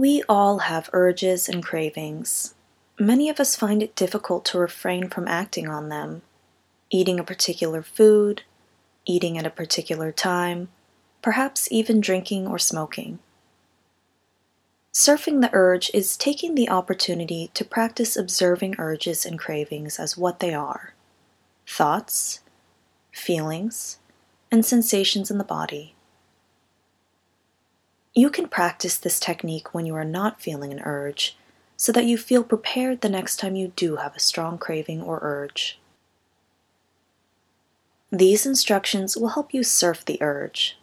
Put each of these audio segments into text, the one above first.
We all have urges and cravings. Many of us find it difficult to refrain from acting on them. Eating a particular food, eating at a particular time, perhaps even drinking or smoking. Surfing the urge is taking the opportunity to practice observing urges and cravings as what they are thoughts, feelings, and sensations in the body. You can practice this technique when you are not feeling an urge so that you feel prepared the next time you do have a strong craving or urge. These instructions will help you surf the urge.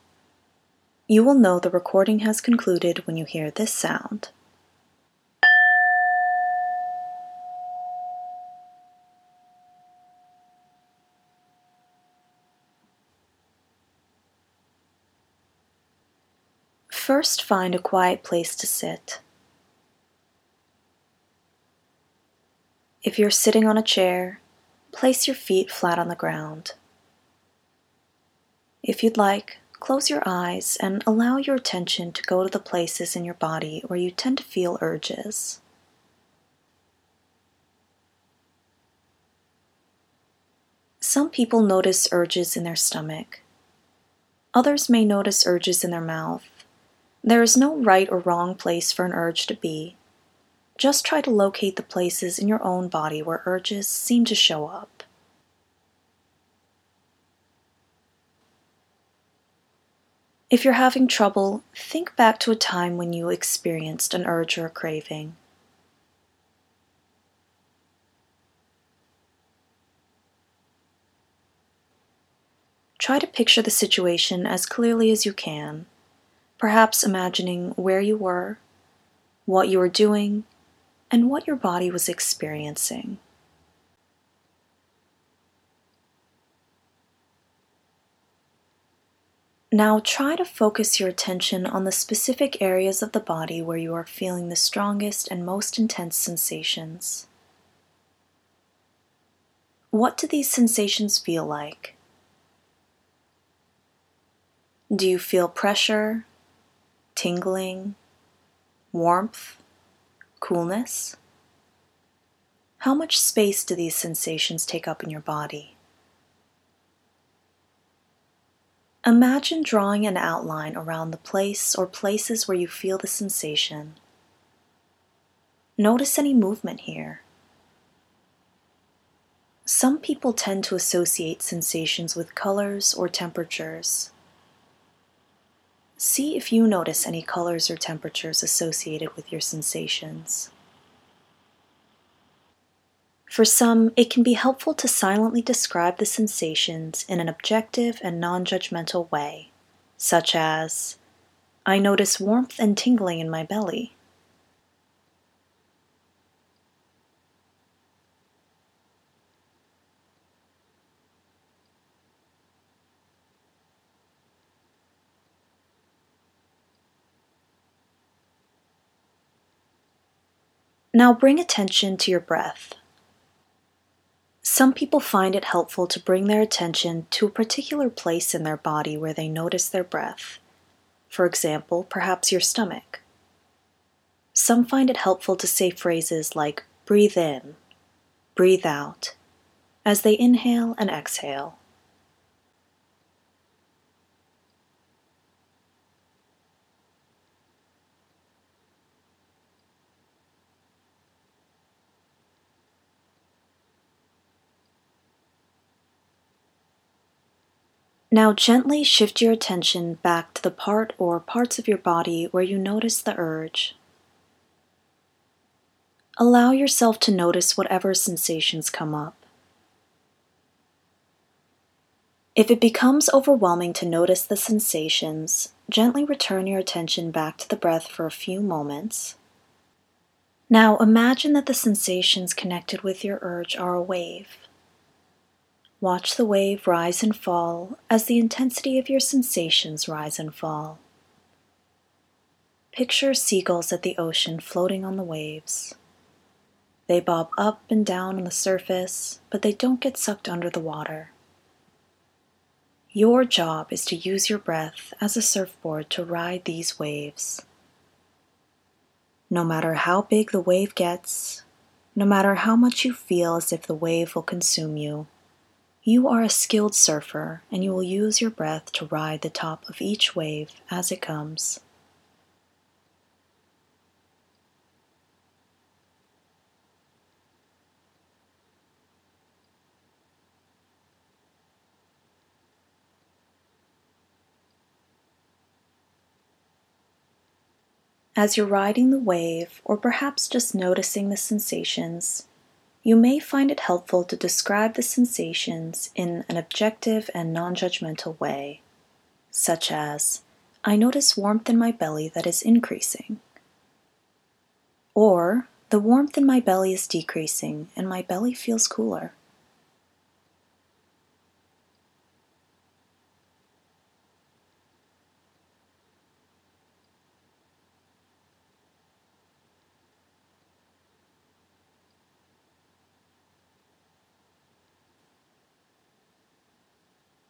You will know the recording has concluded when you hear this sound. First, find a quiet place to sit. If you're sitting on a chair, place your feet flat on the ground. If you'd like, close your eyes and allow your attention to go to the places in your body where you tend to feel urges. Some people notice urges in their stomach. Others may notice urges in their mouth there is no right or wrong place for an urge to be. Just try to locate the places in your own body where urges seem to show up. If you're having trouble, think back to a time when you experienced an urge or a craving. Try to picture the situation as clearly as you can perhaps imagining where you were, what you were doing, and what your body was experiencing. Now try to focus your attention on the specific areas of the body where you are feeling the strongest and most intense sensations. What do these sensations feel like? Do you feel pressure, tingling, warmth, coolness? How much space do these sensations take up in your body? Imagine drawing an outline around the place or places where you feel the sensation. Notice any movement here. Some people tend to associate sensations with colors or temperatures. See if you notice any colors or temperatures associated with your sensations. For some, it can be helpful to silently describe the sensations in an objective and non judgmental way, such as, I notice warmth and tingling in my belly. Now bring attention to your breath. Some people find it helpful to bring their attention to a particular place in their body where they notice their breath. For example, perhaps your stomach. Some find it helpful to say phrases like breathe in, breathe out, as they inhale and exhale. Now gently shift your attention back to the part or parts of your body where you notice the urge. Allow yourself to notice whatever sensations come up. If it becomes overwhelming to notice the sensations, gently return your attention back to the breath for a few moments. Now imagine that the sensations connected with your urge are a wave. Watch the wave rise and fall as the intensity of your sensations rise and fall. Picture seagulls at the ocean floating on the waves. They bob up and down on the surface, but they don't get sucked under the water. Your job is to use your breath as a surfboard to ride these waves. No matter how big the wave gets, no matter how much you feel as if the wave will consume you, you are a skilled surfer and you will use your breath to ride the top of each wave as it comes. As you're riding the wave, or perhaps just noticing the sensations, you may find it helpful to describe the sensations in an objective and non judgmental way, such as, I notice warmth in my belly that is increasing. Or, the warmth in my belly is decreasing and my belly feels cooler.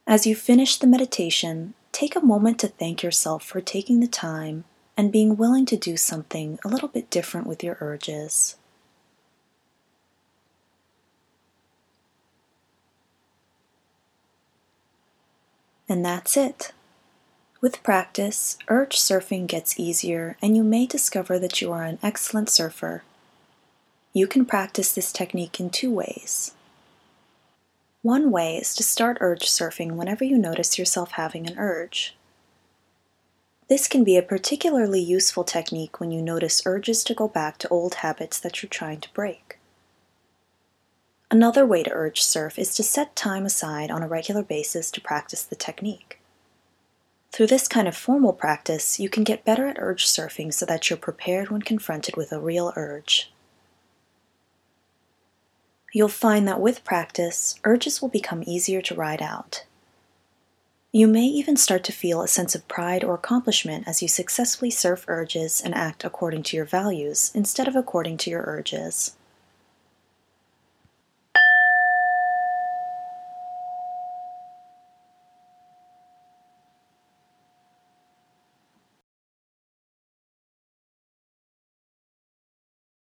As you finish the meditation, take a moment to thank yourself for taking the time and being willing to do something a little bit different with your urges. And that's it. With practice, urge surfing gets easier, and you may discover that you are an excellent surfer. You can practice this technique in two ways. One way is to start urge surfing whenever you notice yourself having an urge. This can be a particularly useful technique when you notice urges to go back to old habits that you're trying to break. Another way to urge surf is to set time aside on a regular basis to practice the technique. Through this kind of formal practice, you can get better at urge surfing so that you're prepared when confronted with a real urge. You'll find that with practice, urges will become easier to ride out. You may even start to feel a sense of pride or accomplishment as you successfully surf urges and act according to your values instead of according to your urges.